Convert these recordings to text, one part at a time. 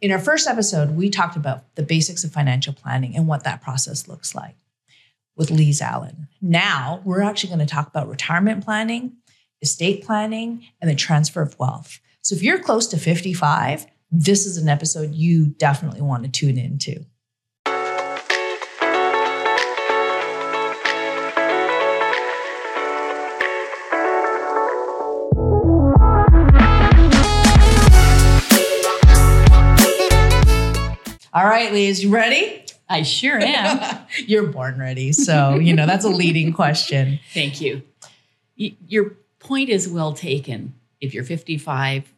in our first episode, we talked about the basics of financial planning and what that process looks like with Lise Allin. Now we're actually going to talk about retirement planning, estate planning, and the transfer of wealth. So if you're close to 55, this is an episode you definitely want to tune into. Right, Lise, you ready? I sure am. You're born ready. So, you know, that's a leading question. Thank you. Your point is well taken. If you're 55,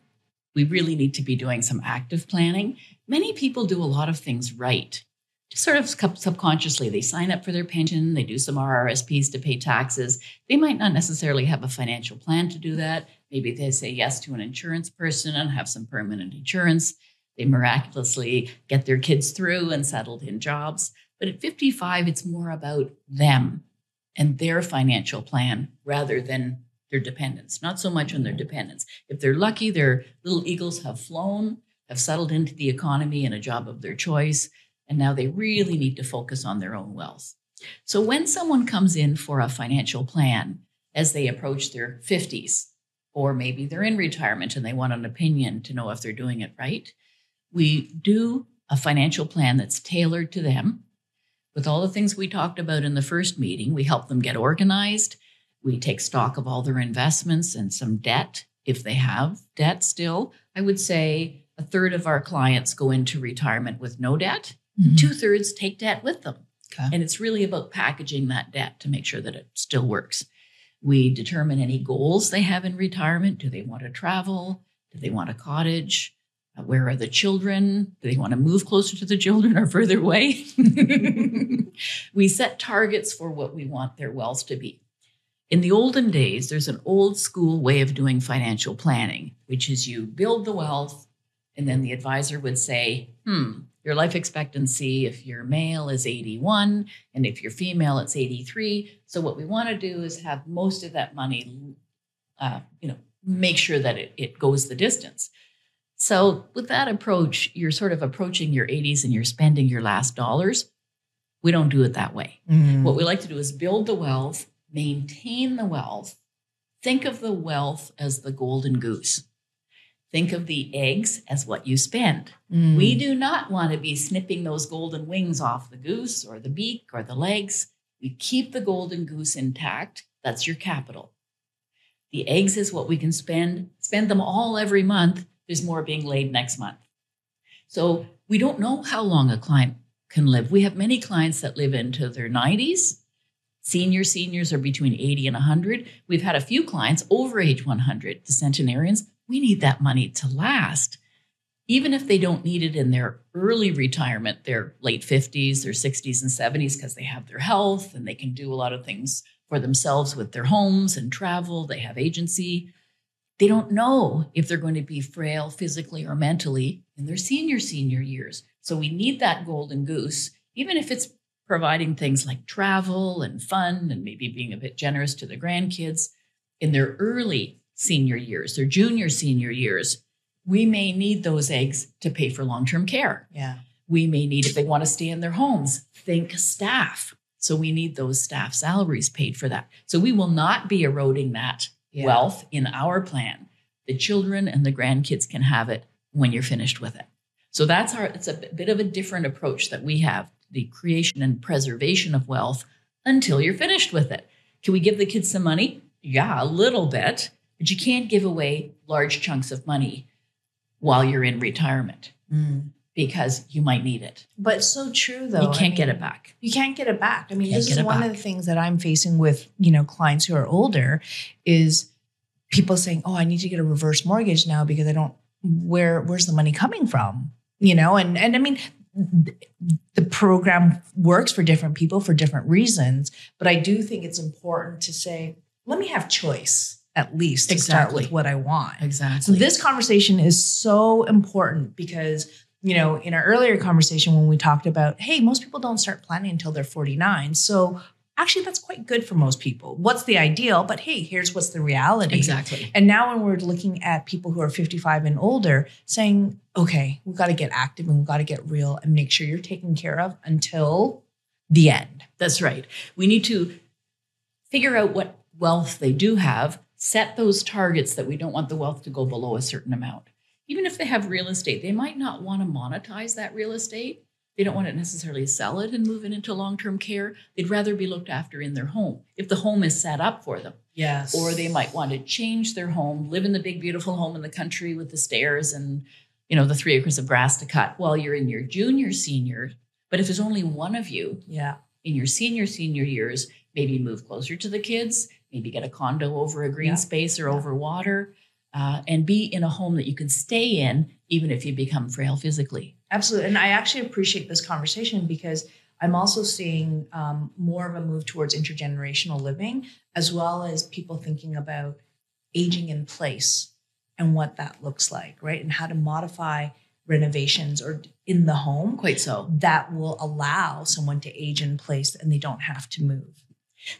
we really need to be doing some active planning. Many people do a lot of things right, just sort of subconsciously. They sign up for their pension, they do some RRSPs to pay taxes. They might not necessarily have a financial plan to do that. Maybe they say yes to an insurance person and have some permanent insurance. They miraculously get their kids through and settled in jobs. But at 55, it's more about them and their financial plan rather than their dependents, not so much on their dependents. If they're lucky, their little eagles have flown, have settled into the economy and a job of their choice, and now they really need to focus on their own wealth. So when someone comes in for a financial plan as they approach their 50s, or maybe they're in retirement and they want an opinion to know if they're doing it right, we do a financial plan that's tailored to them. With all the things we talked about in the first meeting, we help them get organized. We take stock of all their investments and some debt if they have debt still. I would say a third of our clients go into retirement with no debt, mm-hmm. two thirds take debt with them. Okay. And it's really about packaging that debt to make sure that it still works. We determine any goals they have in retirement. Do they want to travel? Do they want a cottage? Where are the children? Do they want to move closer to the children or further away? we set targets for what we want their wealth to be. In the olden days, there's an old school way of doing financial planning, which is you build the wealth, and then the advisor would say, hmm, your life expectancy, if you're male, is 81, and if you're female, it's 83. So what we want to do is have most of that money, uh, you know, make sure that it, it goes the distance. So, with that approach, you're sort of approaching your 80s and you're spending your last dollars. We don't do it that way. Mm. What we like to do is build the wealth, maintain the wealth, think of the wealth as the golden goose. Think of the eggs as what you spend. Mm. We do not want to be snipping those golden wings off the goose or the beak or the legs. We keep the golden goose intact. That's your capital. The eggs is what we can spend, spend them all every month there's more being laid next month. So we don't know how long a client can live. We have many clients that live into their 90s. Senior seniors are between 80 and 100. We've had a few clients over age 100, the centenarians. We need that money to last. Even if they don't need it in their early retirement, their late 50s, their 60s and 70s, because they have their health and they can do a lot of things for themselves with their homes and travel, they have agency. They don't know if they're going to be frail physically or mentally in their senior, senior years. So we need that golden goose, even if it's providing things like travel and fun and maybe being a bit generous to the grandkids in their early senior years, their junior, senior years. We may need those eggs to pay for long term care. Yeah. We may need, if they want to stay in their homes, think staff. So we need those staff salaries paid for that. So we will not be eroding that yeah. wealth in our plan. The children and the grandkids can have it when you're finished with it. So that's our it's a bit of a different approach that we have, the creation and preservation of wealth until you're finished with it. Can we give the kids some money? Yeah, a little bit, but you can't give away large chunks of money while you're in retirement. Mm because you might need it. But so true though. You can't I mean, get it back. You can't get it back. I mean, this is one back. of the things that I'm facing with, you know, clients who are older is people saying, "Oh, I need to get a reverse mortgage now because I don't where where's the money coming from?" You know, and and I mean the program works for different people for different reasons, but I do think it's important to say, "Let me have choice." At least to exactly. start with what I want. Exactly. So this conversation is so important because you know, in our earlier conversation when we talked about, hey, most people don't start planning until they're 49. So actually that's quite good for most people. What's the ideal? But hey, here's what's the reality. Exactly. And now when we're looking at people who are 55 and older, saying, okay, we've got to get active and we've got to get real and make sure you're taken care of until the end. That's right. We need to figure out what wealth they do have, set those targets that we don't want the wealth to go below a certain amount. Even if they have real estate, they might not want to monetize that real estate they don't want to necessarily sell it and move it into long term care. They'd rather be looked after in their home if the home is set up for them. Yes. Or they might want to change their home, live in the big, beautiful home in the country with the stairs and you know the three acres of grass to cut while you're in your junior senior. But if there's only one of you, yeah, in your senior senior years, maybe move closer to the kids, maybe get a condo over a green yeah. space or yeah. over water, uh, and be in a home that you can stay in even if you become frail physically. Absolutely. And I actually appreciate this conversation because I'm also seeing um, more of a move towards intergenerational living, as well as people thinking about aging in place and what that looks like, right? And how to modify renovations or in the home. Quite so. That will allow someone to age in place and they don't have to move.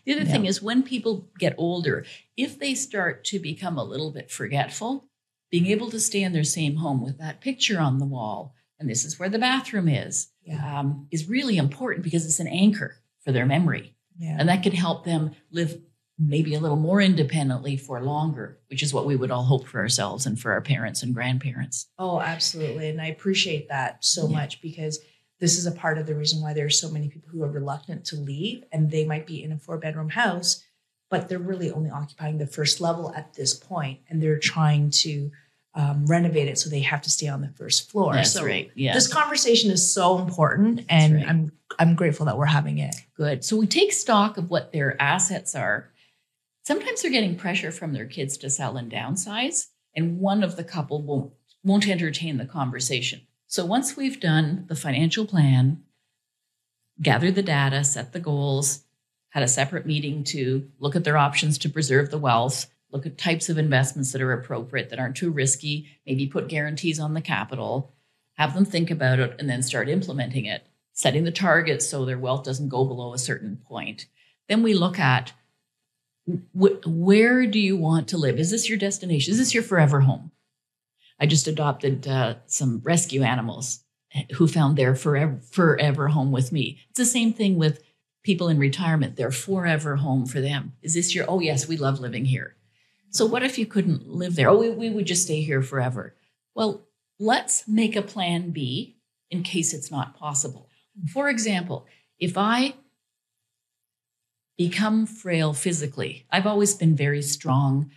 The other yeah. thing is when people get older, if they start to become a little bit forgetful, being able to stay in their same home with that picture on the wall and this is where the bathroom is, yeah. um, is really important because it's an anchor for their memory. Yeah. And that can help them live maybe a little more independently for longer, which is what we would all hope for ourselves and for our parents and grandparents. Oh, absolutely. And I appreciate that so yeah. much because this is a part of the reason why there are so many people who are reluctant to leave and they might be in a four bedroom house, but they're really only occupying the first level at this point and they're trying to um, renovate it so they have to stay on the first floor. That's so right. Yeah. This conversation is so important and right. I'm I'm grateful that we're having it. Good. So we take stock of what their assets are. Sometimes they're getting pressure from their kids to sell and downsize, and one of the couple won't won't entertain the conversation. So once we've done the financial plan, gathered the data, set the goals, had a separate meeting to look at their options to preserve the wealth, look at types of investments that are appropriate, that aren't too risky, maybe put guarantees on the capital, have them think about it, and then start implementing it, setting the targets so their wealth doesn't go below a certain point. Then we look at wh- where do you want to live? Is this your destination? Is this your forever home? I just adopted uh, some rescue animals who found their forever, forever home with me. It's the same thing with people in retirement, their forever home for them. Is this your, oh, yes, we love living here. So, what if you couldn't live there? Oh, we, we would just stay here forever. Well, let's make a plan B in case it's not possible. For example, if I become frail physically, I've always been very strong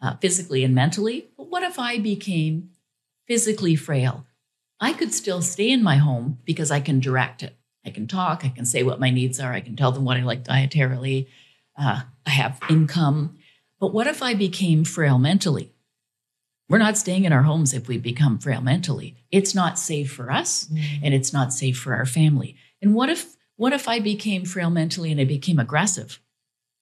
uh, physically and mentally, but what if I became physically frail? I could still stay in my home because I can direct it. I can talk, I can say what my needs are, I can tell them what I like dietarily. Uh, I have income. But what if I became frail mentally? We're not staying in our homes if we become frail mentally. It's not safe for us mm-hmm. and it's not safe for our family. And what if what if I became frail mentally and I became aggressive?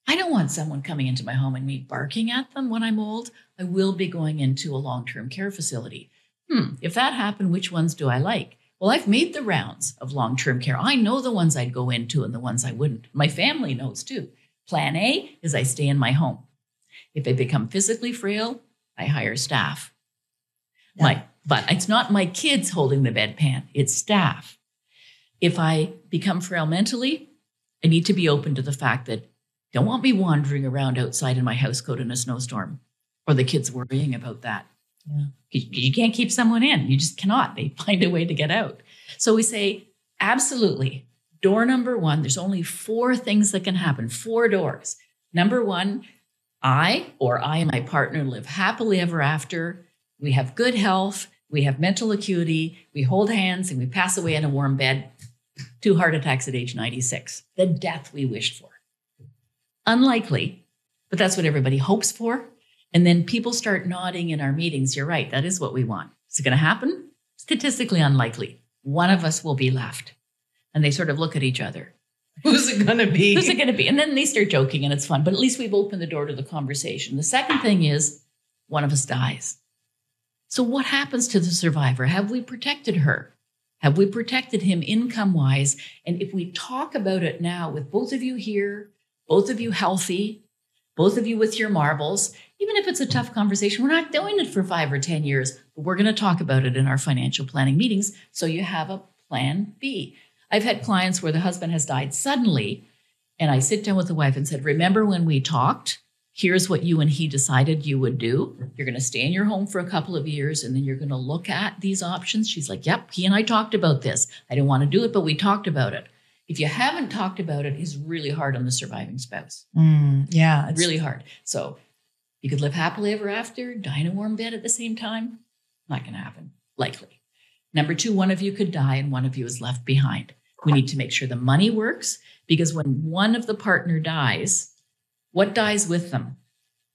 I don't want someone coming into my home and me barking at them when I'm old. I will be going into a long-term care facility. Hmm, if that happened, which ones do I like? Well, I've made the rounds of long-term care. I know the ones I'd go into and the ones I wouldn't. My family knows too. Plan A is I stay in my home. If they become physically frail, I hire staff. Yeah. My, but it's not my kids holding the bedpan, it's staff. If I become frail mentally, I need to be open to the fact that don't want me wandering around outside in my house coat in a snowstorm or the kids worrying about that. Yeah. You, you can't keep someone in. You just cannot. They find a way to get out. So we say, absolutely. Door number one, there's only four things that can happen, four doors. Number one, I or I and my partner live happily ever after. We have good health. We have mental acuity. We hold hands and we pass away in a warm bed. Two heart attacks at age 96. The death we wished for. Unlikely, but that's what everybody hopes for. And then people start nodding in our meetings. You're right. That is what we want. Is it going to happen? Statistically unlikely. One of us will be left. And they sort of look at each other. Who's it going to be? Who's it going to be? And then they start joking and it's fun, but at least we've opened the door to the conversation. The second thing is one of us dies. So, what happens to the survivor? Have we protected her? Have we protected him income wise? And if we talk about it now with both of you here, both of you healthy, both of you with your marbles. Even if it's a tough conversation, we're not doing it for five or 10 years, but we're going to talk about it in our financial planning meetings. So you have a plan B. I've had clients where the husband has died suddenly, and I sit down with the wife and said, Remember when we talked? Here's what you and he decided you would do. You're going to stay in your home for a couple of years and then you're going to look at these options. She's like, Yep, he and I talked about this. I didn't want to do it, but we talked about it. If you haven't talked about it, it's really hard on the surviving spouse. Mm, yeah. It's really hard. So you could live happily ever after, die in a warm bed at the same time. Not going to happen, likely. Number two, one of you could die and one of you is left behind. We need to make sure the money works because when one of the partner dies, what dies with them?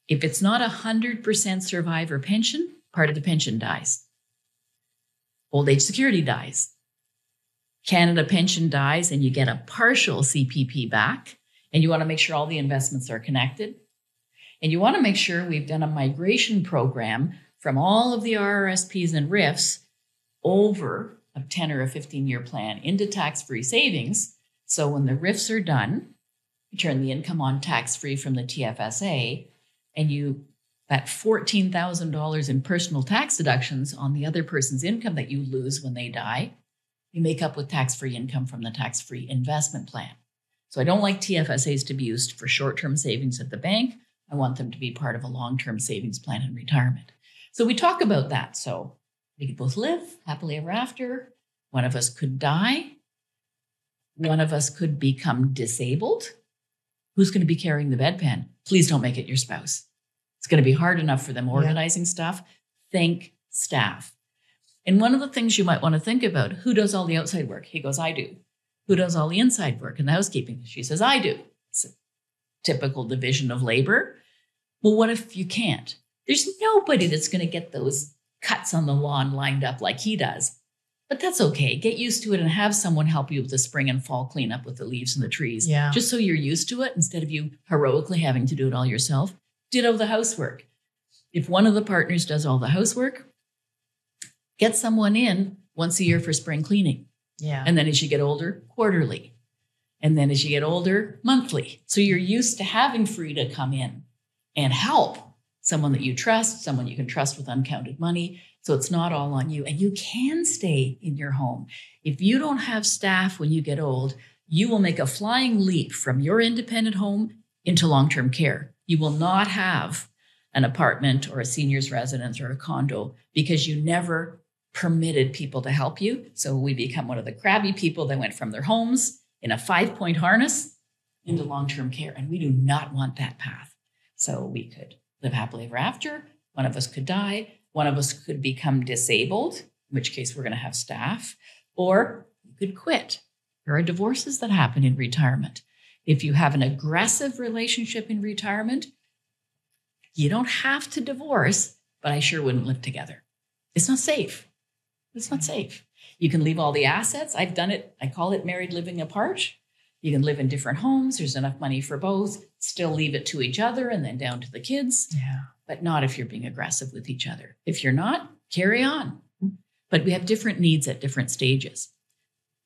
If it's not a 100% survivor pension, part of the pension dies. Old age security dies. Canada pension dies and you get a partial CPP back. And you want to make sure all the investments are connected. And you want to make sure we've done a migration program from all of the RRSPs and RIFs over a 10 or a 15 year plan into tax free savings. So when the RIFs are done, you turn the income on tax free from the TFSA, and you that $14,000 in personal tax deductions on the other person's income that you lose when they die, you make up with tax free income from the tax free investment plan. So I don't like TFSAs to be used for short term savings at the bank. I want them to be part of a long term savings plan in retirement. So we talk about that. So we could both live happily ever after. One of us could die. One of us could become disabled. Who's going to be carrying the bedpan? Please don't make it your spouse. It's going to be hard enough for them organizing yeah. stuff. Think staff. And one of the things you might want to think about who does all the outside work? He goes, I do. Who does all the inside work in the housekeeping? She says, I do. It's a typical division of labor. Well, what if you can't? There's nobody that's going to get those cuts on the lawn lined up like he does. But that's okay. Get used to it and have someone help you with the spring and fall cleanup with the leaves and the trees. Yeah. Just so you're used to it instead of you heroically having to do it all yourself. Ditto the housework. If one of the partners does all the housework, get someone in once a year for spring cleaning. Yeah. And then as you get older, quarterly. And then as you get older, monthly. So you're used to having Frida come in and help someone that you trust, someone you can trust with uncounted money. So it's not all on you. And you can stay in your home. If you don't have staff when you get old, you will make a flying leap from your independent home into long term care. You will not have an apartment or a senior's residence or a condo because you never permitted people to help you. So we become one of the crabby people that went from their homes in a five point harness into long term care. And we do not want that path. So we could live happily ever after. One of us could die. One of us could become disabled, in which case we're going to have staff, or you could quit. There are divorces that happen in retirement. If you have an aggressive relationship in retirement, you don't have to divorce, but I sure wouldn't live together. It's not safe. It's not safe. You can leave all the assets. I've done it. I call it married living apart. You can live in different homes. There's enough money for both. Still leave it to each other and then down to the kids. Yeah. But not if you're being aggressive with each other. If you're not, carry on. But we have different needs at different stages.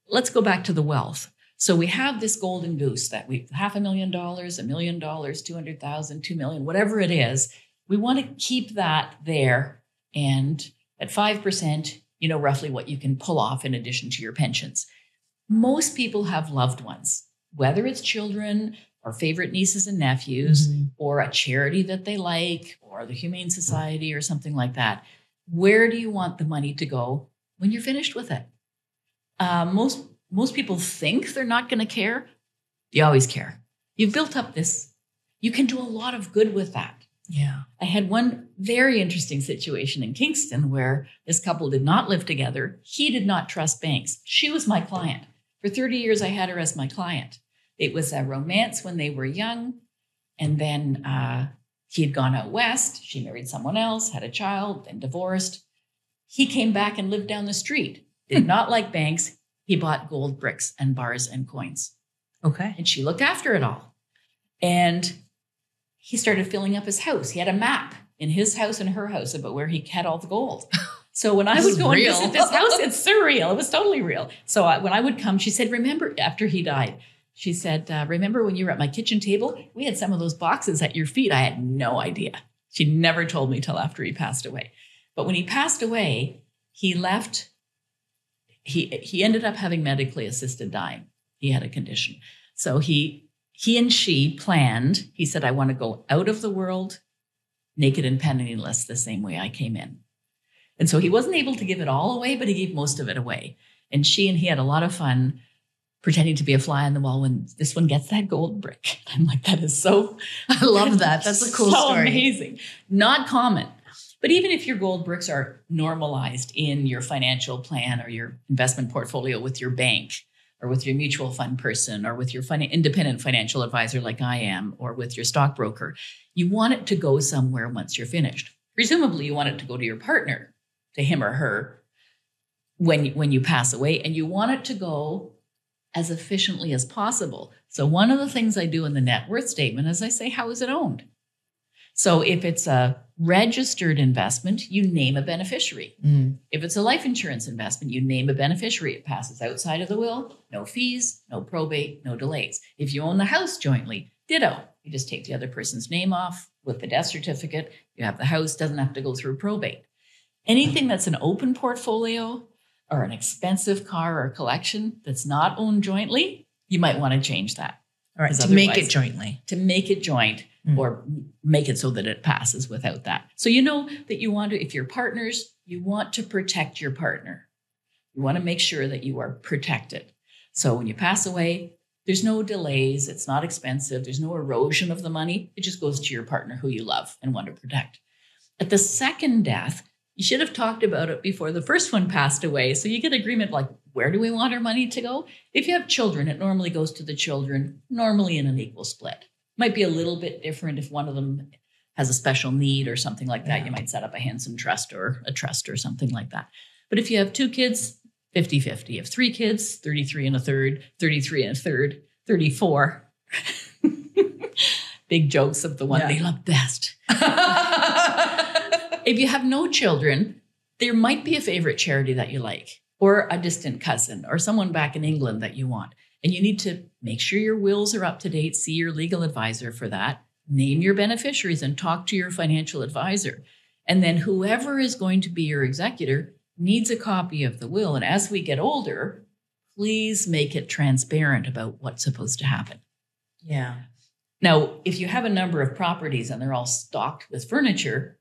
Let's go back to the wealth. So we have this golden goose that we have half a million dollars, a million dollars, 200,000, 2 million, whatever it is. We want to keep that there. And at 5%, you know roughly what you can pull off in addition to your pensions most people have loved ones, whether it's children or favorite nieces and nephews mm-hmm. or a charity that they like or the Humane Society or something like that. Where do you want the money to go when you're finished with it? Uh, most most people think they're not going to care. You always care. You've built up this. You can do a lot of good with that. Yeah. I had one very interesting situation in Kingston where this couple did not live together. He did not trust banks. She was my client. For 30 years, I had her as my client. It was a romance when they were young. And then uh, he had gone out west. She married someone else, had a child, then divorced. He came back and lived down the street. Did not like banks. He bought gold bricks and bars and coins. Okay. And she looked after it all. And he started filling up his house. He had a map in his house and her house about where he had all the gold. So when I would go real. and visit this house, it's surreal. It was totally real. So I, when I would come, she said, "Remember after he died." She said, uh, Remember when you were at my kitchen table? We had some of those boxes at your feet. I had no idea. She never told me till after he passed away. But when he passed away, he left. He, he ended up having medically assisted dying. He had a condition. So he he and she planned, he said, I want to go out of the world naked and penniless the same way I came in. And so he wasn't able to give it all away, but he gave most of it away. And she and he had a lot of fun pretending to be a fly on the wall when this one gets that gold brick. I'm like, that is so. I love that. That's a cool so story. Amazing. Not common. But even if your gold bricks are normalized in your financial plan or your investment portfolio with your bank or with your mutual fund person or with your fin- independent financial advisor like I am or with your stockbroker, you want it to go somewhere once you're finished. Presumably, you want it to go to your partner, to him or her, when when you pass away, and you want it to go as efficiently as possible. So, one of the things I do in the net worth statement is I say, How is it owned? So, if it's a registered investment, you name a beneficiary. Mm. If it's a life insurance investment, you name a beneficiary. It passes outside of the will, no fees, no probate, no delays. If you own the house jointly, ditto. You just take the other person's name off with the death certificate. You have the house, doesn't have to go through probate. Anything that's an open portfolio or an expensive car or collection that's not owned jointly, you might want to change that. All right, to make it jointly. To make it joint mm. or make it so that it passes without that. So you know that you want to, if you're partners, you want to protect your partner. You want to make sure that you are protected. So when you pass away, there's no delays, it's not expensive, there's no erosion of the money. It just goes to your partner who you love and want to protect. At the second death, you should have talked about it before the first one passed away. So you get agreement like, where do we want our money to go? If you have children, it normally goes to the children, normally in an equal split. Might be a little bit different if one of them has a special need or something like that. Yeah. You might set up a Henson trust or a trust or something like that. But if you have two kids, 50 50. If three kids, 33 and a third, 33 and a third, 34. Big jokes of the one yeah. they love best. if you have no children, there might be a favorite charity that you like, or a distant cousin, or someone back in England that you want. And you need to make sure your wills are up to date, see your legal advisor for that, name your beneficiaries, and talk to your financial advisor. And then whoever is going to be your executor needs a copy of the will. And as we get older, please make it transparent about what's supposed to happen. Yeah. Now, if you have a number of properties and they're all stocked with furniture,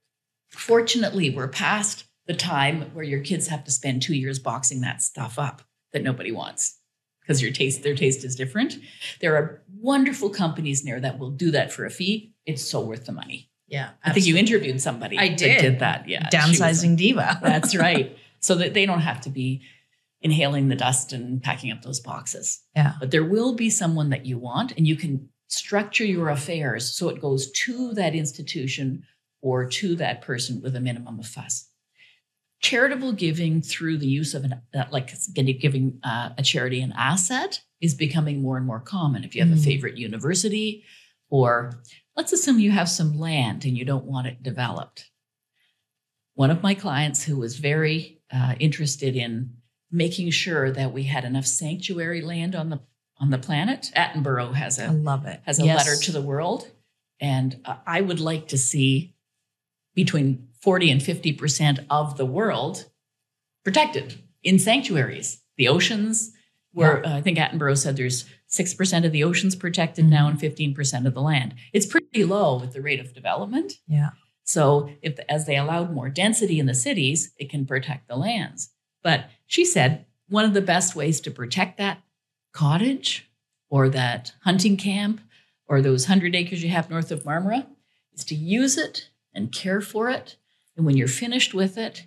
fortunately, we're past the time where your kids have to spend two years boxing that stuff up that nobody wants because your taste their taste is different. There are wonderful companies near that will do that for a fee. It's so worth the money. Yeah absolutely. i think you interviewed somebody i did, did that. Yeah downsizing diva. That's right. So that they don't have to be inhaling the dust and packing up those boxes. Yeah. But there will be someone that you want, and you can structure your affairs so it goes to that institution or to that person with a minimum of fuss. Charitable giving through the use of an, uh, like giving uh, a charity an asset is becoming more and more common. If you have mm. a favorite university, or let's assume you have some land and you don't want it developed. One of my clients who was very uh, interested in making sure that we had enough sanctuary land on the on the planet. Attenborough has a I love it has a yes. letter to the world, and uh, I would like to see between forty and fifty percent of the world protected in sanctuaries. The oceans, where yeah. uh, I think Attenborough said there's six percent of the oceans protected mm-hmm. now and fifteen percent of the land. It's pretty low with the rate of development. Yeah. So if as they allowed more density in the cities, it can protect the lands. But she said one of the best ways to protect that cottage or that hunting camp or those 100 acres you have north of Marmora is to use it and care for it. And when you're finished with it,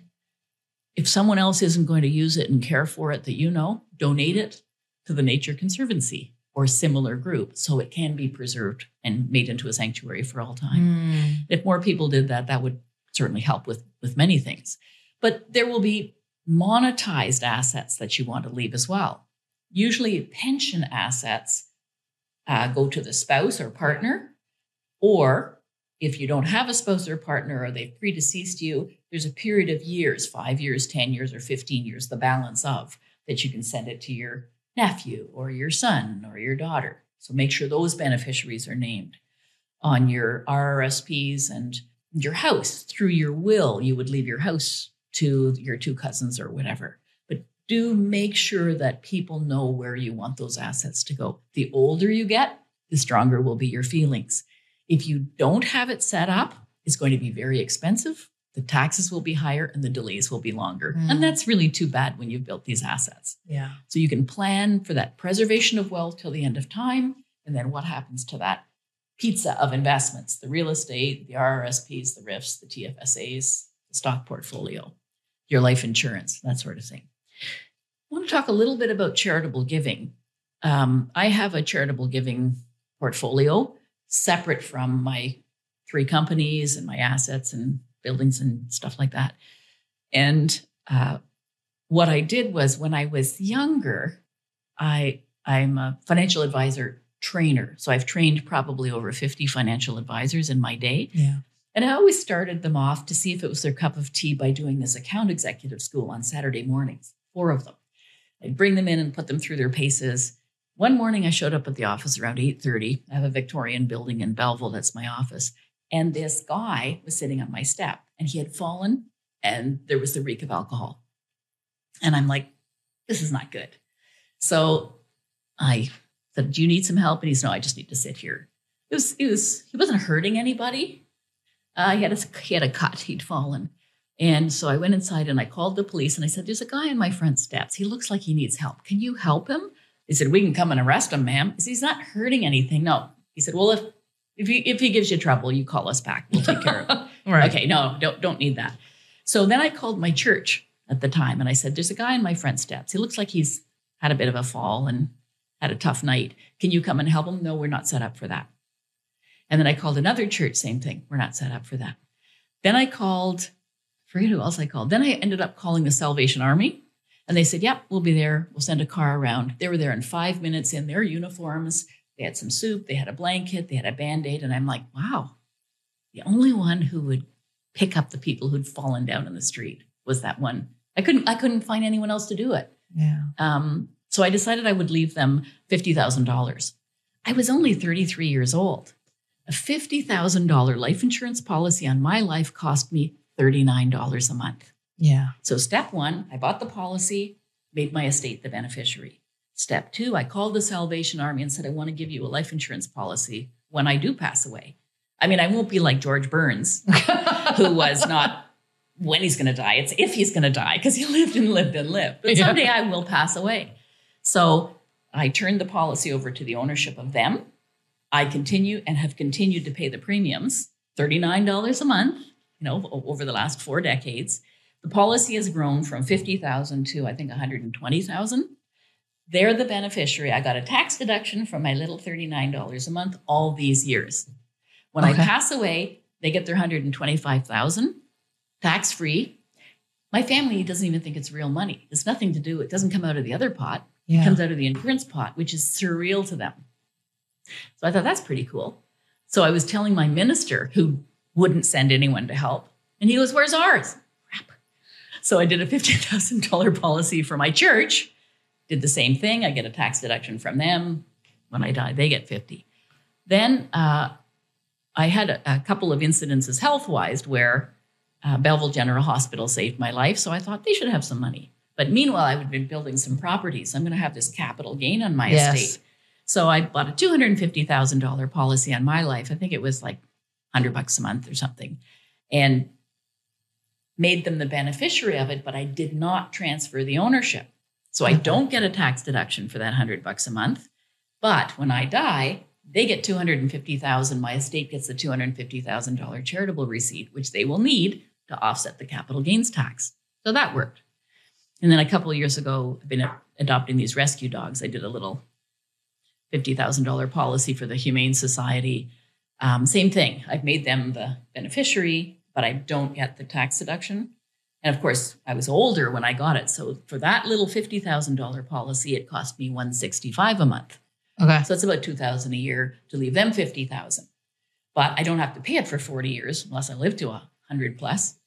if someone else isn't going to use it and care for it that you know, donate it to the Nature Conservancy or similar group so it can be preserved and made into a sanctuary for all time. Mm. If more people did that, that would certainly help with, with many things. But there will be monetized assets that you want to leave as well. Usually, pension assets uh, go to the spouse or partner, or if you don't have a spouse or partner or they've predeceased you, there's a period of years five years, 10 years, or 15 years, the balance of that you can send it to your nephew or your son or your daughter. So make sure those beneficiaries are named on your RRSPs and your house. Through your will, you would leave your house to your two cousins or whatever. But do make sure that people know where you want those assets to go. The older you get, the stronger will be your feelings. If you don't have it set up, it's going to be very expensive. The taxes will be higher and the delays will be longer. Mm. And that's really too bad when you've built these assets. Yeah. So you can plan for that preservation of wealth till the end of time. And then what happens to that pizza of investments the real estate, the RRSPs, the RIFs, the TFSAs, the stock portfolio, your life insurance, that sort of thing. I want to talk a little bit about charitable giving. Um, I have a charitable giving portfolio separate from my three companies and my assets and buildings and stuff like that. And uh, what I did was when I was younger, I I'm a financial advisor trainer. So I've trained probably over 50 financial advisors in my day. Yeah. And I always started them off to see if it was their cup of tea by doing this account executive school on Saturday mornings, four of them. I'd bring them in and put them through their paces. One morning I showed up at the office around 8:30. I have a Victorian building in Belleville that's my office. And this guy was sitting on my step and he had fallen and there was the reek of alcohol. And I'm like, this is not good. So I said, Do you need some help? And he's no, I just need to sit here. It was, it was, he wasn't hurting anybody. Uh, he had a he had a cut, he'd fallen. And so I went inside and I called the police and I said, There's a guy on my front steps. He looks like he needs help. Can you help him? They said, We can come and arrest him, ma'am. Said, He's not hurting anything. No. He said, Well, if if he if he gives you trouble, you call us back. We'll take care of it. right. Okay, no, don't don't need that. So then I called my church at the time and I said, There's a guy in my front steps. He looks like he's had a bit of a fall and had a tough night. Can you come and help him? No, we're not set up for that. And then I called another church, same thing. We're not set up for that. Then I called, forget who else I called. Then I ended up calling the Salvation Army. And they said, Yep, we'll be there. We'll send a car around. They were there in five minutes in their uniforms. They had some soup, they had a blanket, they had a band aid. And I'm like, wow, the only one who would pick up the people who'd fallen down in the street was that one. I couldn't, I couldn't find anyone else to do it. Yeah. Um, so I decided I would leave them $50,000. I was only 33 years old. A $50,000 life insurance policy on my life cost me $39 a month. Yeah. So, step one, I bought the policy, made my estate the beneficiary. Step two, I called the Salvation Army and said, I want to give you a life insurance policy when I do pass away. I mean, I won't be like George Burns, who was not when he's going to die, it's if he's going to die because he lived and lived and lived. But someday yeah. I will pass away. So I turned the policy over to the ownership of them. I continue and have continued to pay the premiums, $39 a month, you know, over the last four decades. The policy has grown from 50,000 to I think 120,000. They're the beneficiary. I got a tax deduction from my little $39 a month all these years. When okay. I pass away, they get their 125,000 tax free. My family doesn't even think it's real money. It's nothing to do. It doesn't come out of the other pot. Yeah. It comes out of the insurance pot, which is surreal to them. So I thought that's pretty cool. So I was telling my minister who wouldn't send anyone to help, and he goes, Where's ours? So I did a $15,000 policy for my church, did the same thing. I get a tax deduction from them. When I die, they get 50. Then uh, I had a, a, couple of incidences health wise where uh, Belleville General Hospital saved my life. So I thought they should have some money. But meanwhile, I would be building some properties. I'm going to have this capital gain on my yes. estate. So I bought a $250,000 policy on my life. I think it was like 100 bucks a month or something. And made them the beneficiary of it, but I did not transfer the ownership. So I don't get a tax deduction for that 100 bucks a month. But when I die, they get 250,000, my estate gets the $250,000 charitable receipt, which they will need to offset the capital gains tax. So that worked. And then a couple of years ago, I've been adopting these rescue dogs. I did a little $50,000 policy for the Humane Society. Um, same thing. I've made them the beneficiary, but I don't get the tax deduction. And of course, I was older when I got it. So for that little $50,000 policy, it cost me 165 a month. Okay. So it's about 2000 a year to leave them 50,000. But I don't have to pay it for 40 years unless I live to 100 plus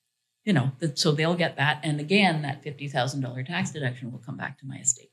you know, so they'll get that. And again, that $50,000 tax deduction will come back to my estate.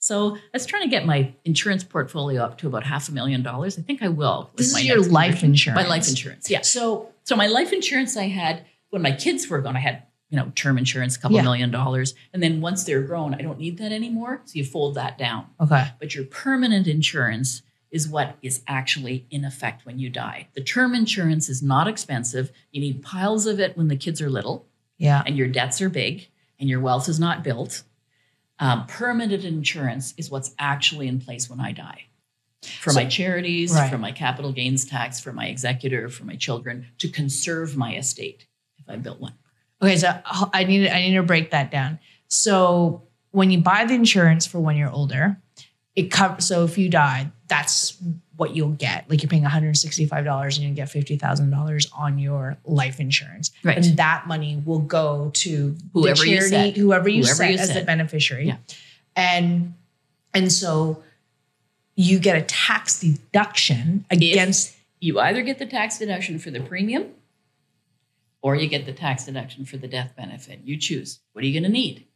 So I was trying to get my insurance portfolio up to about half a million dollars. I think I will. This is your life insurance. My life insurance. Yeah. So so my life insurance I had when my kids were gone, I had you know term insurance, a couple Yeah. million dollars, and then once they're grown, I don't need that anymore. So you fold that down. okay. But your permanent insurance is what is actually in effect when you die. The term insurance is not expensive. You need piles of it when the kids are little Yeah. and your debts are big and your wealth is not built. Um, permanent insurance is what's actually in place when I die. For So- my charities, Right. for my capital gains tax, for my executor, for my children, to conserve my estate if I built one. Okay, so I need I need to break that down. So when you buy the insurance for when you're older, it covers. So if you die, that's what you'll get. Like you're paying 165 dollars and you get fifty thousand dollars on your life insurance, Right. and that money will go to Whoever the you set. whoever you Whoever set you as the beneficiary, Yeah. and and so you get a tax deduction against. You either get the tax deduction for the premium or you get the tax deduction for the death benefit. You choose. What are you going to need?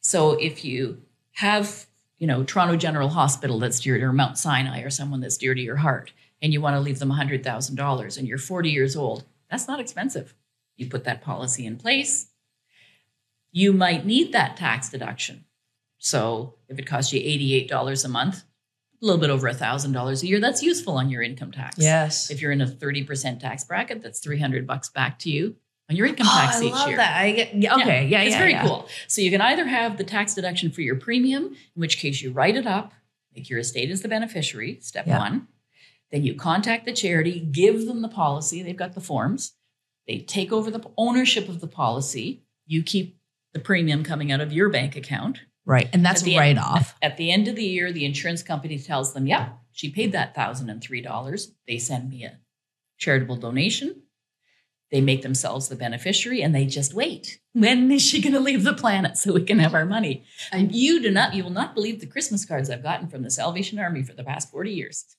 So if you have, you know, Toronto General Hospital that's dear to or Mount Sinai or someone that's dear to your heart, and you want to leave them $100,000 and you're 40 years old, that's not expensive. You put that policy in place. You might need that tax deduction. So if it costs you $88 a month, a little bit over $1,000 a year, that's useful on your income tax. Yes. If you're in a 30% tax bracket, that's 300 bucks back to you your income Oh, tax I each year. that. I get yeah, okay. Yeah, yeah, it's very yeah. cool. So you can either have the tax deduction for your premium, in which case you write it up, make your estate as the beneficiary, step Yeah. one. Then you contact the charity, give them the policy. They've got the forms. They take over the ownership of the policy. You keep the premium coming out of your bank account. Right, and that's right end- off. At the end of the year, the insurance company tells them, yeah, she paid that $1,003. They send me a charitable donation. They make themselves the beneficiary and they just wait. Hmm. When is she going to leave the planet so we can have our money? And you do not, you will not believe the Christmas cards I've gotten from the Salvation Army for the past 40 years.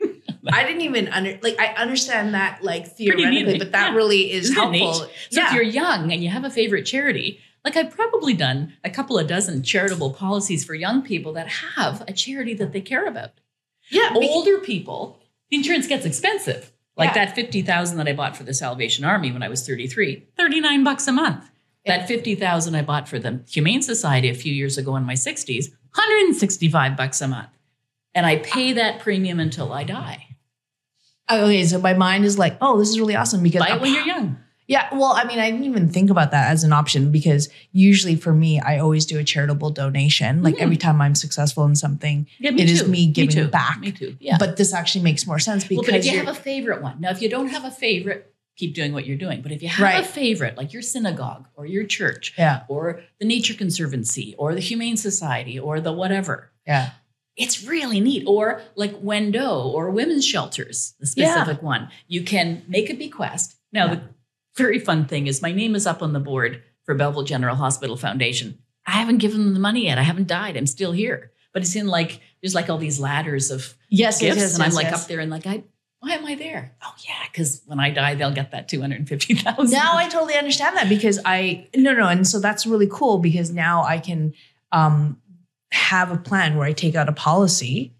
I didn't even under like I understand that like theoretically, but that yeah. really is Isn't helpful. So yeah. if you're young and you have a favorite charity, like I've probably done a couple of dozen charitable policies for young people that have a charity that they care about. yeah, older people, the insurance gets expensive. Like Yeah. that 50,000 that I bought for the Salvation Army when I was 33, 39 bucks a month. That 50,000 I bought for the Humane Society a few years ago in my 60s, 165 bucks a month. And I pay that premium until I die. Oh, okay, so my mind is like, oh, this is really awesome because Buy it when you're young. Yeah. Well, I mean, I didn't even think about that as an option because usually for me, I always do a charitable donation. Like Mhm. every time I'm successful in something, Yeah, me It is too. me giving too. back. Me too. Yeah. but this actually makes more sense well, because but if you have a favorite one, now if you don't have a favorite, keep doing what you're doing. But if you have Right. a favorite, like your synagogue or your church yeah, or the Nature Conservancy or the Humane Society or the whatever, yeah, it's really neat. Or like Wendo or women's shelters, the Yeah. specific one. You can make a bequest. Now, the very fun thing is my name is up on the board for Belleville General Hospital Foundation. I haven't given them the money yet. I haven't died. I'm still here. But it's in like, there's like all these ladders of yes, yes, gifts. yes, and I'm like yes. up there and like, I, why am I there? Oh, yeah, because when I die, they'll get that 250000 now I totally understand that because I no no and so that's really cool because now I can um have a plan where I take out a policy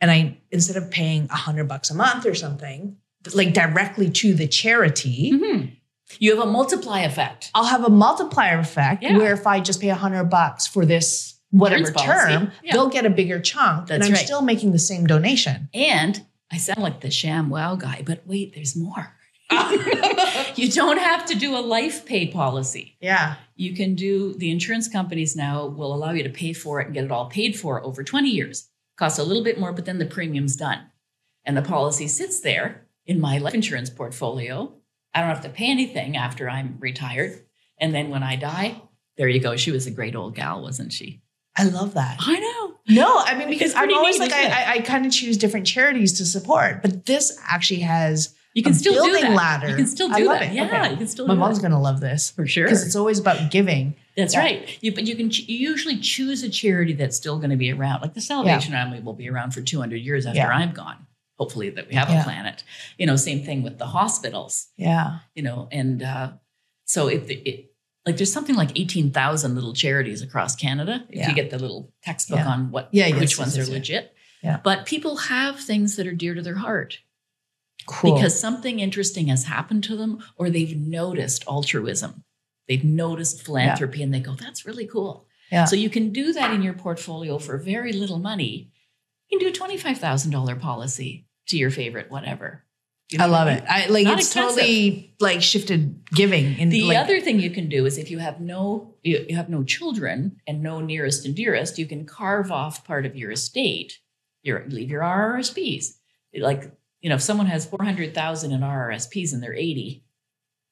and I instead of paying a hundred bucks a month or something like directly to the charity Mhm. You have a multiply effect. I'll have a multiplier effect Yeah. where if I just pay a hundred bucks for this whatever term Yeah. they'll get a bigger chunk That's and I'm right. still making the same donation And I sound like the ShamWow guy, but wait, there's more. you don't have to do a life pay policy. yeah You can do the insurance companies now will allow you to pay for it and get it all paid for over 20 years. Costs a little bit more, but then the premium's done. And the policy sits there in my life insurance portfolio. I don't have to pay anything after I'm retired. And then when I die, there you go. She was a great old gal, wasn't she? I love that I know. No, I mean because I'm always neat, like? I, I, I kind of choose different charities to support, but this actually has You can a still do building that. ladder. You can still I do love that. it. Yeah, Okay. you can still my do mom's that. gonna love this for sure. because it's always about giving. That's Yeah. right. You, but you can ch- you usually choose a charity that's still going to be around. Like the Salvation Army will be around for 200 years after Yeah. I'm gone. Hopefully that we have Yeah. a planet. You know, same thing with the hospitals. Yeah, You know, and uh, so if the, it, like there's something like 18,000 little charities across Canada. If Yeah. you get the little textbook Yeah. on what Yeah, which yes, ones yes, are legit. Yeah. But people have things that are dear to their heart Cool. because something interesting has happened to them or they've noticed altruism. They've noticed philanthropy and they go, that's really cool. yeah. So you can do that in your portfolio for very little money. You can do a $25,000 policy to your favorite whatever. You know I love mean? it. I like Not it's expensive. totally like shifted giving. And The like, other thing you can do is if you have no you have no children and no nearest and dearest, you can carve off part of your estate. Your leave your RRSPs. Like you know, if someone has four hundred thousand in RRSPs and they're eighty,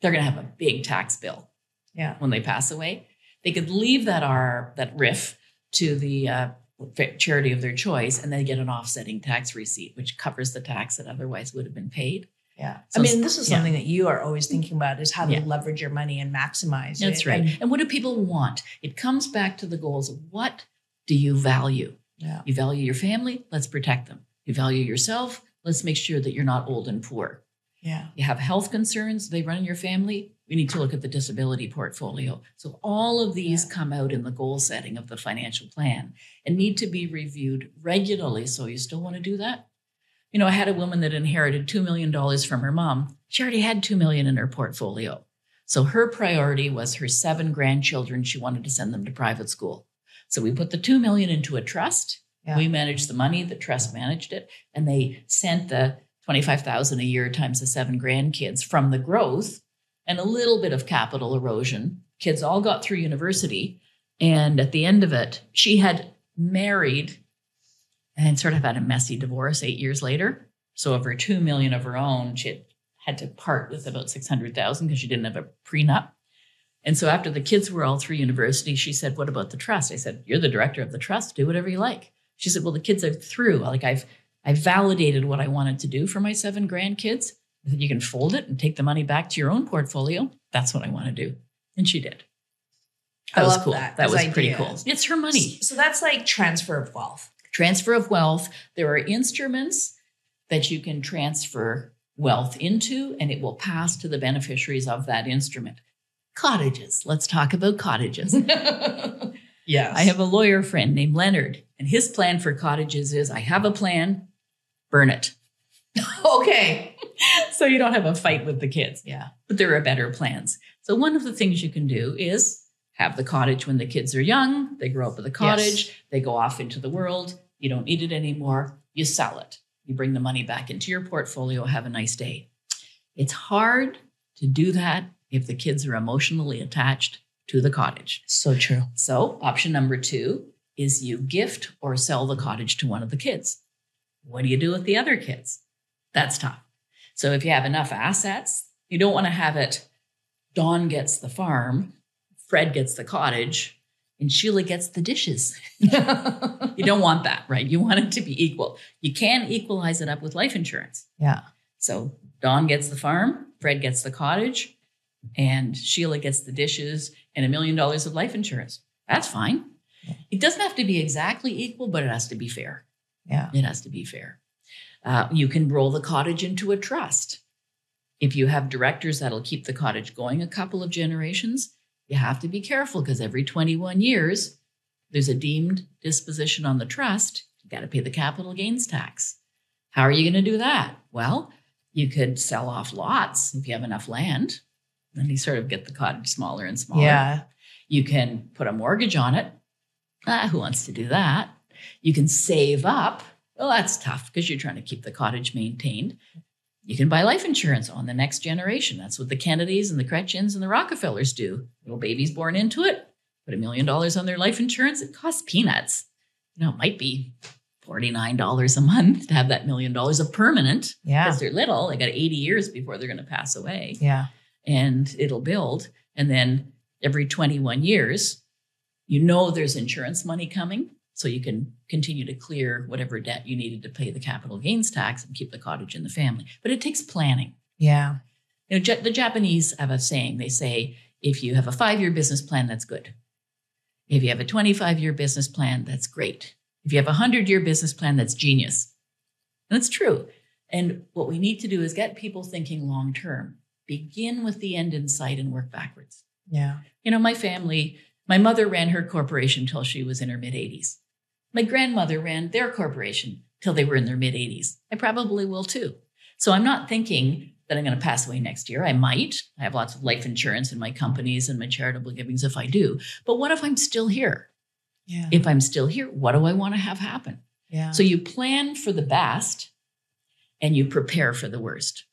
they're going to have a big tax bill yeah. when they pass away. They could leave that R that RRIF to the uh, charity of their choice, and they get an offsetting tax receipt, which covers the tax that otherwise would have been paid. Yeah. So I mean, this is yeah. something that you are always thinking about is how to Yeah. leverage your money and maximize That's it. right. And- And what do people want? It comes back to the goals of what do you value? yeah. You value your family, let's protect them. You value yourself, let's make sure that you're not old and poor. Yeah. You have health concerns, they run in your family, we need to look at the disability portfolio. So all of these Yeah. come out in the goal setting of the financial plan and need to be reviewed regularly. So you still want to do that? You know, I had a woman that inherited $2 million from her mom. She already had 2 million in her portfolio. So her priority was her seven grandchildren. She wanted to send them to private school. So we put the 2 million into a trust. Yeah. We managed the money, the trust managed it, and they sent the 25,000 a year times the seven grandkids from the growth and a little bit of capital erosion. Kids all got through university. And at the end of it, she had married and sort of had a messy divorce eight years later. So of her two million of her own, she had, had to part with about 600,000 because she didn't have a prenup. And so after the kids were all through university, she said, What about the trust? I said, You're the director of the trust. Do whatever you like. She said, Well, the kids are through. Like I've I validated what I wanted to do for my seven grandkids. I said, You can fold it and take the money back to your own portfolio. That's what I want to do. And she did. That I was love cool. that, That was pretty cool. It's her money. So that's like transfer of wealth. Transfer of wealth. There are instruments that you can transfer wealth into, and it will pass to the beneficiaries of that instrument. Cottages. Let's talk about cottages. yes. I have a lawyer friend named Leonard, and his plan for cottages is I have a plan, burn it. okay. so you don't have a fight with the kids. Yeah. But there are better plans. So one of the things you can do is have the cottage when the kids are young. They grow up with a cottage. They go off into the world. You don't need it anymore. You sell it. You bring the money back into your portfolio. Have a nice day. It's hard to do that if the kids are emotionally attached to the cottage. So true. So, option number two is you gift or sell the cottage to one of the kids. What do you do with the other kids? That's tough. So, if you have enough assets, you don't want to have it Dawn gets the farm, Fred gets the cottage, and Sheila gets the dishes. you don't want that, right? You want it to be equal. You can equalize it up with life insurance. Yeah. So Dawn gets the farm, Fred gets the cottage, and Sheila gets the dishes and a million dollars of life insurance. That's fine. It doesn't have to be exactly equal, but it has to be fair. Yeah. It has to be fair. Uh, you can roll the cottage into a trust. If you have directors that'll keep the cottage going a couple of generations, you have to be careful because every 21 years, there's a deemed disposition on the trust. You got to pay the capital gains tax. How are you going to do that? Well, you could sell off lots if you have enough land. Then you sort of get the cottage smaller and smaller. Yeah. You can put a mortgage on it. Ah, who wants to do that? You can save up. Well, that's tough because you're trying to keep the cottage maintained. You can buy life insurance on the next generation. That's what the Kennedys and the Cretchens and the Rockefellers do. Little babies born into it, put a million dollars on their life insurance. It costs peanuts. You know, it might be $49 a month to have that million dollars of permanent Yeah. because they're little. They got 80 years before they're going to pass away Yeah. and it'll build. And then every 21 years, you know there's insurance money coming. So you can continue to clear whatever debt you needed to pay the capital gains tax and keep the cottage in the family. But it takes planning. Yeah. You know, Ja- the Japanese have a saying. They say, if you have a five year business plan, that's good. If you have a 25 year business plan, that's great. If you have a 100 year business plan, that's genius. And it's true. And what we need to do is get people thinking long term. Begin with the end in sight and work backwards. Yeah. You know, my family, my mother ran her corporation till she was in her mid 80s. My grandmother ran their corporation till they were in their mid 80s. I probably will too. So I'm not thinking that I'm going to pass away next year. I might. I have lots of life insurance in my companies and my charitable givings if I do. But what if I'm still here? Yeah. If I'm still here, what do I want to have happen? Yeah. So you plan for the best and you prepare for the worst.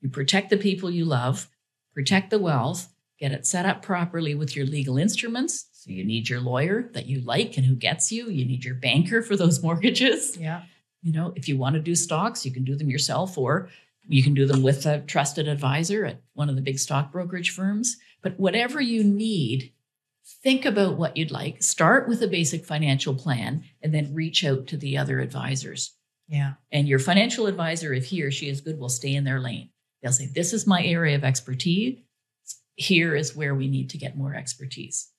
You protect the people you love, protect the wealth, get it set up properly with your legal instruments. So you need your lawyer that you like and who gets you. You need your banker for those mortgages. yeah. You know, if you want to do stocks, you can do them yourself or you can do them with a trusted advisor at one of the big stock brokerage firms. But whatever you need, think about what you'd like. Start with a basic financial plan and then reach out to the other advisors. Yeah. And your financial advisor, if he or she is good, will stay in their lane. They'll say, This is my area of expertise. Here is where we need to get more expertise.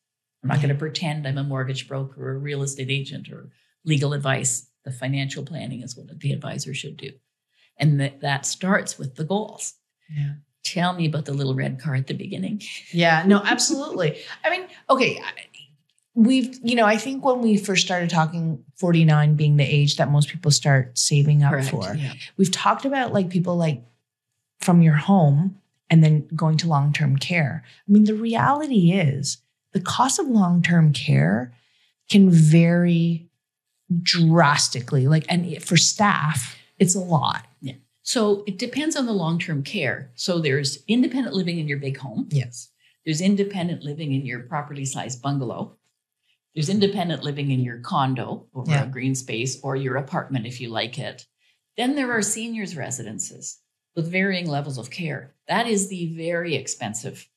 I'm not going to pretend I'm a mortgage broker or a real estate agent or legal advice. The financial planning is what the advisor should do. And that, that starts with the goals. Yeah. Tell me about the little red car at the beginning. Yeah, no, absolutely. I mean, okay, we've, you know, I think when we first started talking, 49 being the age that most people start saving up Correct, for, yeah. we've talked about like people like from your home and then going to long term care. I mean, the reality is the cost of long term care can vary drastically. Like, and for staff, it's a lot. Yeah. So it depends on the long term care. So there's independent living in your big home. Yes. There's independent living in your property sized bungalow. There's independent living in your condo over Yeah. a green space or your apartment if you like it. Then there are seniors' residences with varying levels of care. That is the very expensive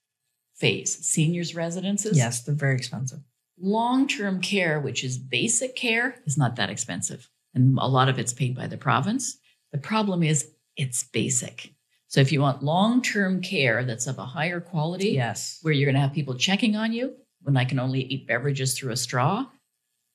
phase. Seniors' residences. Yes, they're very expensive. Long term care, which is basic care, is not that expensive. And a lot of it's paid by the province. The problem is it's basic. So if you want long term care that's of a higher quality, Yes. where you're going to have people checking on you when I can only eat beverages through a straw,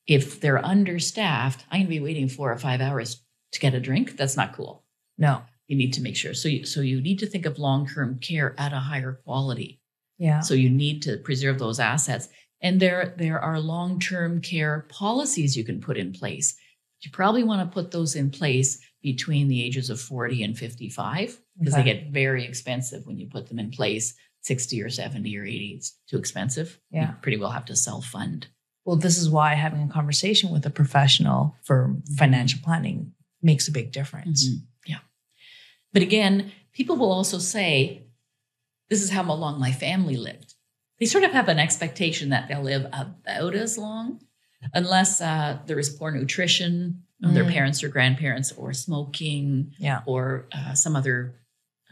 if they're understaffed, I'm going to be waiting four or five hours to get a drink. That's not cool. No. You need to make sure. So you, so you need to think of long term care at a higher quality. Yeah. So you need to preserve those assets. And there, there are long-term care policies you can put in place. You probably want to put those in place between the ages of 40 and 55 because Okay. they get very expensive when you put them in place. 60 or 70 or 80, it's too expensive. Yeah. You pretty well have to self-fund. Well, this is why having a conversation with a professional for financial planning makes a big difference. Mhm. Yeah. But again, people will also say, this is how long my family lived. They sort of have an expectation that they'll live about as long, unless uh, there is poor nutrition, of their Mm. parents or grandparents, or smoking, Yeah. or uh, some other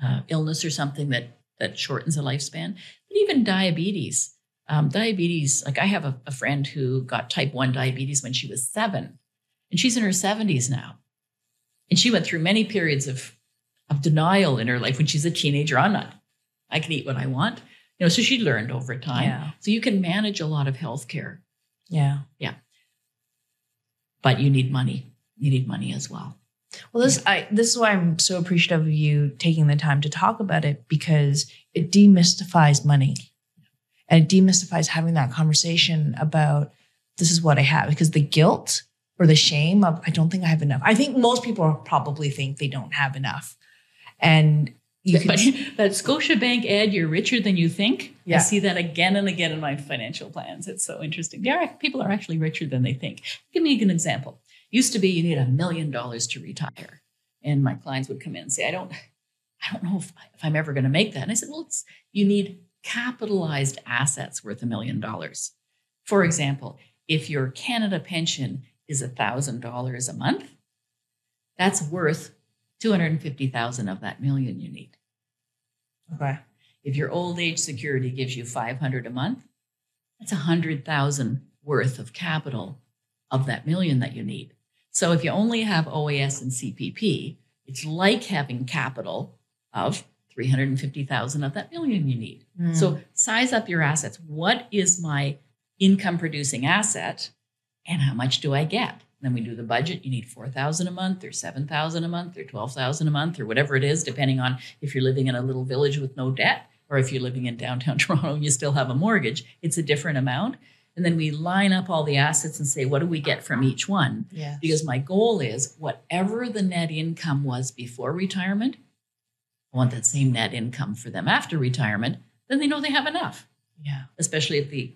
uh, illness or something that that shortens a lifespan. But even diabetes, um, diabetes. Like I have a, a friend who got type one diabetes when she was seven, and she's in her seventies now, and she went through many periods of of denial in her life when she's a teenager. I'm not. I can eat what I want. You know, so she learned over time. Yeah. So you can manage a lot of healthcare, Yeah. Yeah. But you need money. You need money as well. Well, this I this is why I'm so appreciative of you taking the time to talk about it because it demystifies money. And it demystifies having that conversation about this is what I have because the guilt or the shame of I don't think I have enough. I think most people probably think they don't have enough. And you can But that Scotiabank ad, you're richer than you think. Yeah. I see that again and again in my financial plans. It's so interesting. They are, people are actually richer than they think. Give me an example. Used to be you need a million dollars to retire. And my clients would come in and say, I don't, I don't know if, if I'm ever going to make that. And I said, well, it's, you need capitalized assets worth a million dollars. For example, if your Canada pension is $1,000 a month, that's worth 250,000 of that million you need. Okay. If your old age security gives you 500 a month, that's 100,000 worth of capital of that million that you need. So if you only have OAS and CPP, it's like having capital of 350,000 of that million you need. Mm. So size up your assets. What is my income producing asset and how much do I get? Then we do the budget. You need 4,000 a month or 7,000 a month or 12,000 a month or whatever it is, depending on if you're living in a little village with no debt, or if you're living in downtown Toronto, and you still have a mortgage, it's a different amount. And then we line up all the assets and say, what do we get from each one? Yes. Because my goal is whatever the net income was before retirement, I want that same net income for them after retirement. Then they know they have enough. Yeah. Especially if the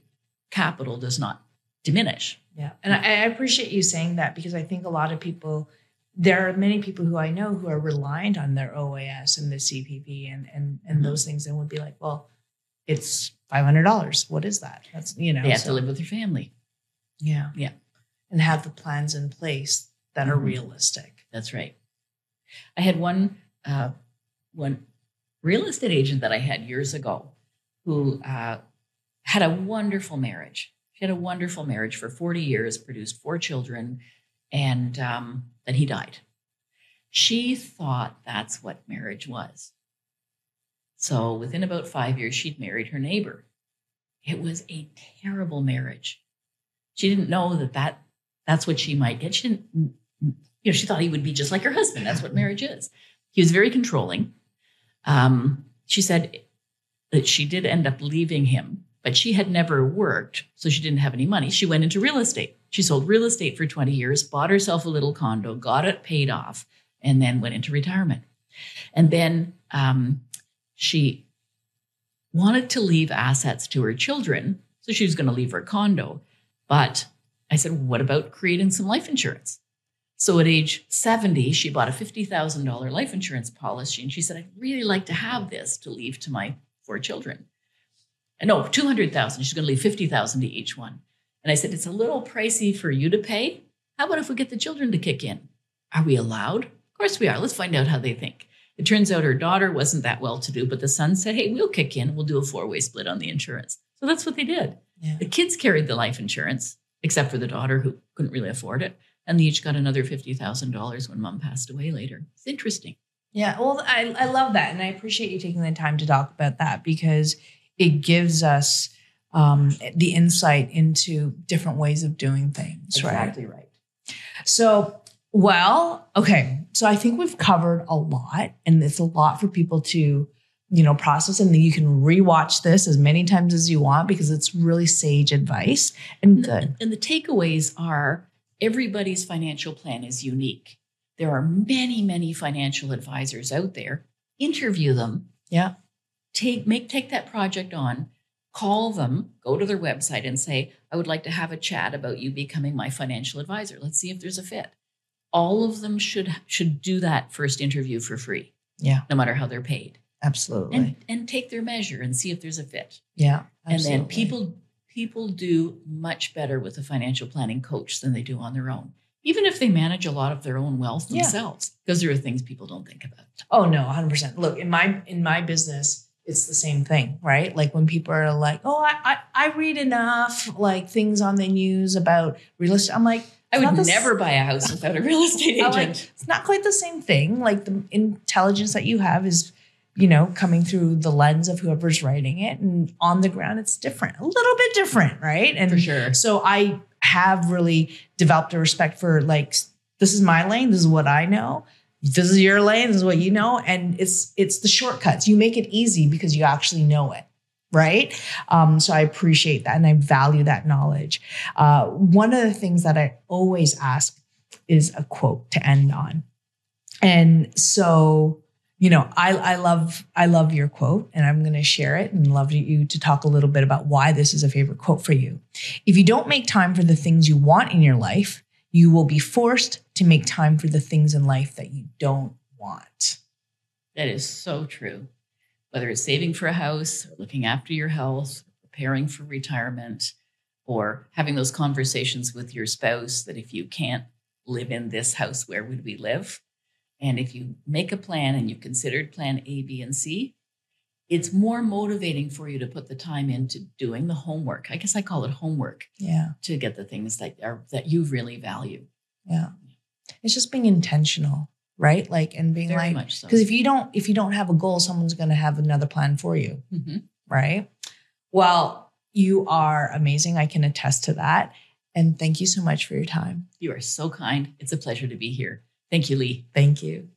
capital does not diminish. Yeah. And I, I appreciate you saying that because I think a lot of people, there are many people who I know who are reliant on their OAS and the CPP and and and mm-hmm. those things and would be like, well, it's five hundred dollars. What is that? That's you know they have so, to live with your family. Yeah, yeah, and have the plans in place that mm-hmm. are realistic. That's right. I had one uh, one real estate agent that I had years ago who uh, had a wonderful marriage. Had a wonderful marriage for forty years, produced four children, and um, then he died. She thought that's what marriage was. So within about five years, she'd married her neighbor. It was a terrible marriage. She didn't know that, that that's what she might get. She didn't, you know, she thought he would be just like her husband. That's what marriage is. He was very controlling. Um, she said that she did end up leaving him, but she had never worked, so she didn't have any money. She went into real estate. She sold real estate for 20 years, bought herself a little condo, got it paid off, and then went into retirement. And then um, she wanted to leave assets to her children. So she was going to leave her condo. But I said, what about creating some life insurance? So at age 70, she bought a $50,000 life insurance policy. And she said, I'd really like to have this to leave to my four children. And no, 200,000. She's going to leave 50,000 to each one. And I said, it's a little pricey for you to pay. How about if we get the children to kick in? Are we allowed? Of course we are. Let's find out how they think. It turns out her daughter wasn't that well to do, but the son said, Hey, we'll kick in. We'll do a four way split on the insurance. So that's what they did. Yeah. The kids carried the life insurance, except for the daughter who couldn't really afford it. And they each got another $50,000 when mom passed away later. It's interesting. Yeah. Well, I, I love that. And I appreciate you taking the time to talk about that because it gives us um, the insight into different ways of doing things. Exactly right. right. So well, okay. So I think we've covered a lot, and it's a lot for people to, you know, process. And you can rewatch this as many times as you want because it's really sage advice and good. And the takeaways are everybody's financial plan is unique. There are many, many financial advisors out there. Interview them. Yeah. Take make take that project on. Call them, go to their website and say, I would like to have a chat about you becoming my financial advisor. Let's see if there's a fit all of them should should do that first interview for free. Yeah. No matter how they're paid. Absolutely. And and take their measure and see if there's a fit. Yeah. Absolutely. And then people people do much better with a financial planning coach than they do on their own. Even if they manage a lot of their own wealth themselves, yeah. because there are things people don't think about. Oh no, 100%. Look, in my in my business, it's the same thing, right? Like when people are like, "Oh, I I, I read enough like things on the news about real estate." I'm like, I would never buy a house without a real estate agent. Like, it's not quite the same thing. Like the intelligence that you have is, you know, coming through the lens of whoever's writing it, and on the ground, it's different, a little bit different, right? And for sure. So I have really developed a respect for like this is my lane, this is what I know. This is your lane, this is what you know, and it's it's the shortcuts. You make it easy because you actually know it right? Um, so I appreciate that and I value that knowledge. Uh, one of the things that I always ask is a quote to end on. And so, you know, I, I love I love your quote and I'm going to share it and love you to talk a little bit about why this is a favorite quote for you. If you don't make time for the things you want in your life, you will be forced to make time for the things in life that you don't want. That is so true whether it's saving for a house, looking after your health, preparing for retirement, or having those conversations with your spouse that if you can't live in this house, where would we live? And if you make a plan and you've considered plan A, B, and C, it's more motivating for you to put the time into doing the homework. I guess I call it homework. Yeah. To get the things that are that you really value. Yeah. It's just being intentional right? Like and being Very like because so. if you don't if you don't have a goal, someone's going to have another plan for you, mm-hmm. right? Well, you are amazing. I can attest to that. And thank you so much for your time. You are so kind. It's a pleasure to be here. Thank you, Li. Thank you.